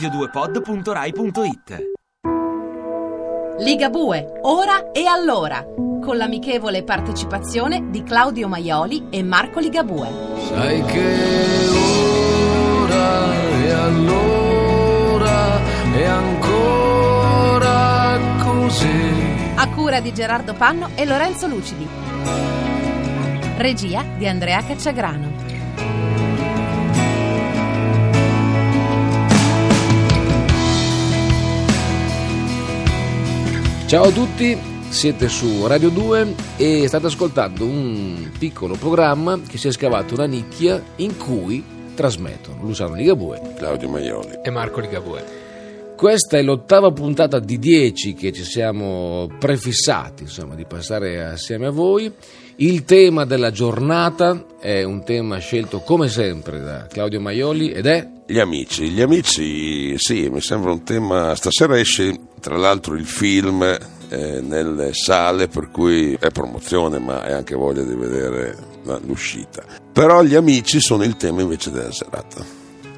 radio2pod.rai.it Ligabue, ora e allora, con l'amichevole partecipazione di Claudio Maioli e Marco Ligabue. Sai che ora e allora è ancora così. A cura di Gerardo Panno e Lorenzo Lucidi. Regia di Andrea Cacciagrano. Ciao a tutti, siete su Radio 2 e state ascoltando un piccolo programma che si è scavato una nicchia in cui trasmettono Luciano Ligabue. Claudio Maioli. e Marco Ligabue. Questa è l'ottava puntata di 10 che ci siamo prefissati insomma, di passare assieme a voi. Il tema della giornata è un tema scelto come sempre da Claudio Maioli ed è Gli amici, gli amici, sì, mi sembra un tema. Stasera esce tra l'altro il film eh, nelle sale, per cui è promozione, ma è anche voglia di vedere l'uscita. Però gli amici sono il tema invece della serata.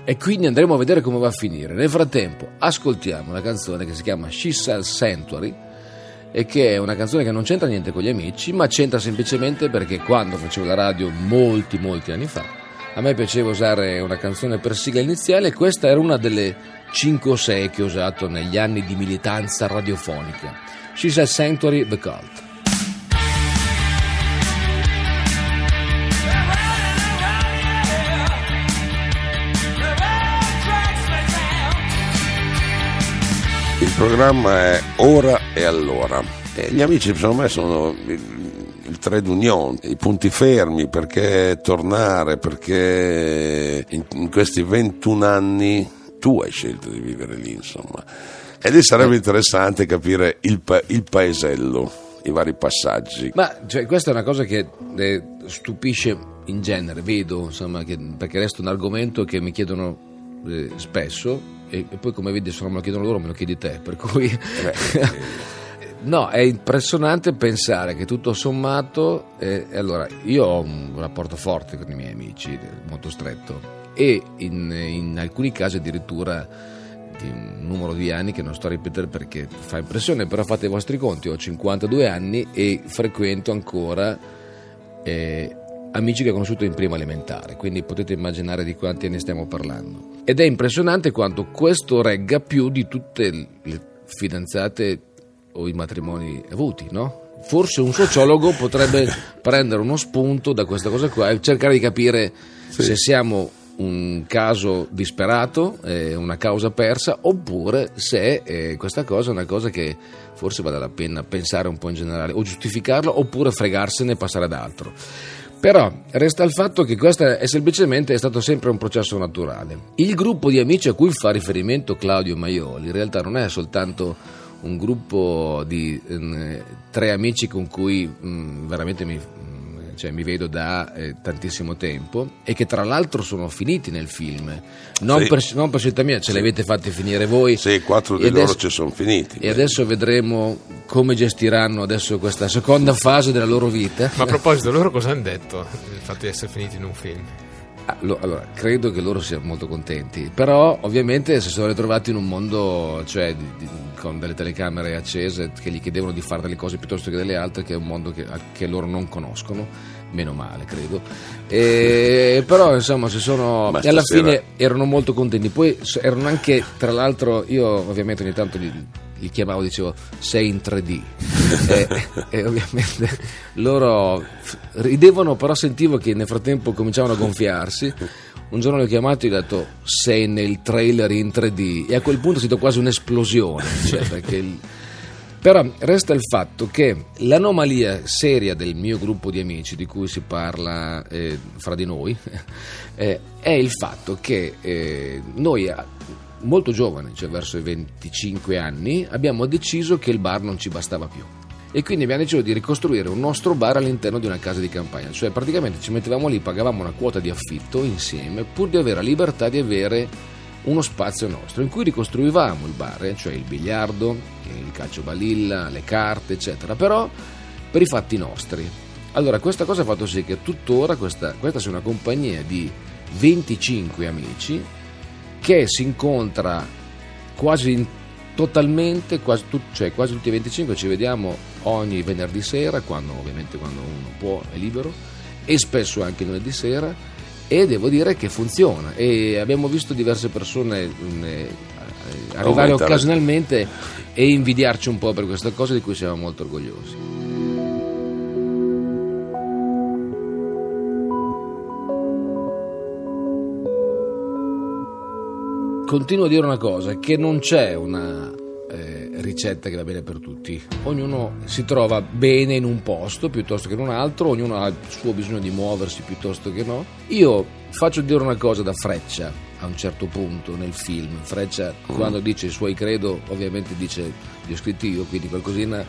E quindi andremo a vedere come va a finire. Nel frattempo, ascoltiamo una canzone che si chiama She Sells Sanctuary e che è una canzone che non c'entra niente con gli amici, ma c'entra semplicemente perché quando facevo la radio molti, molti anni fa, a me piaceva usare una canzone per sigla iniziale questa era una delle 5 o 6 che ho usato negli anni di militanza radiofonica. She Sells Sanctuary, The Cult. Il programma è Ora e Allora. E gli amici, secondo me, sono il, trade union, i punti fermi, perché tornare, perché in, in questi 21 anni tu hai scelto di vivere lì, insomma. E lì sarebbe interessante capire il, pa- il paesello, i vari passaggi. Ma cioè, questa è una cosa che eh, stupisce in genere, vedo, insomma, che- perché resta un argomento che mi chiedono eh, spesso e, e poi come vedi se non me lo chiedono loro me lo chiedi te, per cui... no, è impressionante pensare che tutto sommato... eh, allora, io ho un rapporto forte con i miei amici, molto stretto, e in, in alcuni casi addirittura di un numero di anni che non sto a ripetere perché fa impressione, però fate i vostri conti, ho 52 anni e frequento ancora eh, amici che ho conosciuto in prima elementare, quindi potete immaginare di quanti anni stiamo parlando. Ed è impressionante quanto questo regga più di tutte le fidanzate o i matrimoni avuti, no? Forse un sociologo potrebbe prendere uno spunto da questa cosa qua e cercare di capire se siamo un caso disperato, eh, una causa persa, oppure se eh, questa cosa è una cosa che forse vale la pena pensare un po' in generale, o giustificarla, oppure fregarsene e passare ad altro. Però resta il fatto che questo è semplicemente è stato sempre un processo naturale. Il gruppo di amici a cui fa riferimento Claudio Maioli in realtà non è soltanto un gruppo di eh, tre amici con cui mm, veramente mi, mm, cioè, mi vedo da eh, tantissimo tempo e che tra l'altro sono finiti nel film. Non, Sì. per, non per scelta mia, ce li avete fatti finire voi. Sì, quattro di E loro adesso- ci sono finiti. E adesso vedremo come gestiranno adesso questa seconda fase della loro vita. Ma a proposito, loro cosa hanno detto del fatto di essere finiti in un film? Ah, lo- Allora, credo che loro siano molto contenti, però ovviamente si sono ritrovati in un mondo cioè, di- di- con delle telecamere accese che gli chiedevano di fare delle cose piuttosto che delle altre, che è un mondo che, che loro non conoscono, meno male credo. E, però insomma si sono... Ma e alla stasera- fine erano molto contenti, poi erano anche, tra l'altro, io ovviamente ogni tanto li, li chiamavo, dicevo sei in 3D e, e ovviamente loro ridevano, però sentivo che nel frattempo cominciavano a gonfiarsi. Un giorno li ho chiamato e gli ho detto sei nel trailer in 3D e a quel punto è stata quasi un'esplosione. Cioè, perché il- Però resta il fatto che l'anomalia seria del mio gruppo di amici, di cui si parla eh, fra di noi, eh, è il fatto che eh, noi, molto giovani, cioè verso i 25 anni, abbiamo deciso che il bar non ci bastava più. E quindi abbiamo deciso di ricostruire un nostro bar all'interno di una casa di campagna, cioè praticamente ci mettevamo lì, pagavamo una quota di affitto insieme, pur di avere la libertà di avere uno spazio nostro in cui ricostruivamo il bar, cioè il biliardo, il calcio balilla, le carte, eccetera, però per i fatti nostri. Allora, questa cosa ha fatto sì che tuttora questa, questa sia una compagnia di 25 amici che si incontra quasi totalmente, quasi, cioè quasi tutti i 25 ci vediamo ogni venerdì sera, quando, ovviamente quando uno può, è libero, e spesso anche lunedì sera, e devo dire che funziona. E abbiamo visto diverse persone mh, eh, arrivare occasionalmente e invidiarci un po' per questa cosa di cui siamo molto orgogliosi. Continuo a dire una cosa, che non c'è una eh, ricetta che va bene per tutti. Ognuno si trova bene in un posto piuttosto che in un altro, ognuno ha il suo bisogno di muoversi piuttosto che no. Io faccio dire una cosa da Freccia a un certo punto nel film. Freccia quando dice i suoi credo ovviamente dice li ho scritti io, quindi qualcosina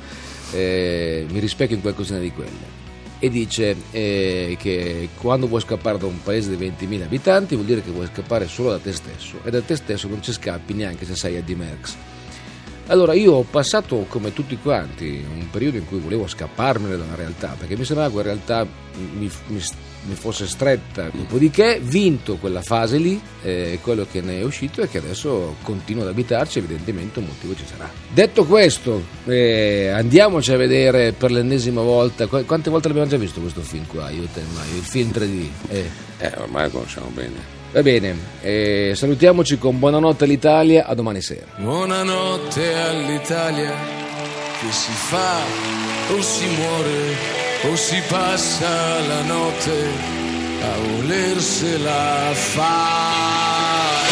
eh, mi rispecchio in qualcosina di quelle e dice eh, che quando vuoi scappare da un paese di 20.000 abitanti vuol dire che vuoi scappare solo da te stesso e da te stesso non ci scappi neanche se sei a D-Merx. Allora io ho passato come tutti quanti un periodo in cui volevo scapparmene dalla realtà perché mi sembrava che la realtà mi, mi- mi fosse stretta, dopodiché vinto quella fase lì, eh, quello che ne è uscito è che adesso continuo ad abitarci, evidentemente un motivo ci sarà. Detto questo, eh, andiamoci a vedere per l'ennesima volta, qu- quante volte l'abbiamo già visto questo film qua, io e te, Mario, il film 3D? Eh. Eh, ormai lo conosciamo bene. Va bene, eh, salutiamoci con buonanotte all'Italia, a domani sera. Buonanotte all'Italia che si fa o si muore o si passa la notte a volersela fare.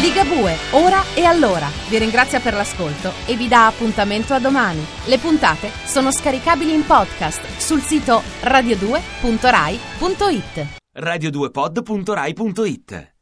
Ligabue, ora e allora. Vi ringrazia per l'ascolto e vi dà appuntamento a domani. Le puntate sono scaricabili in podcast sul sito radio2.rai.it. radio2pod.rai.it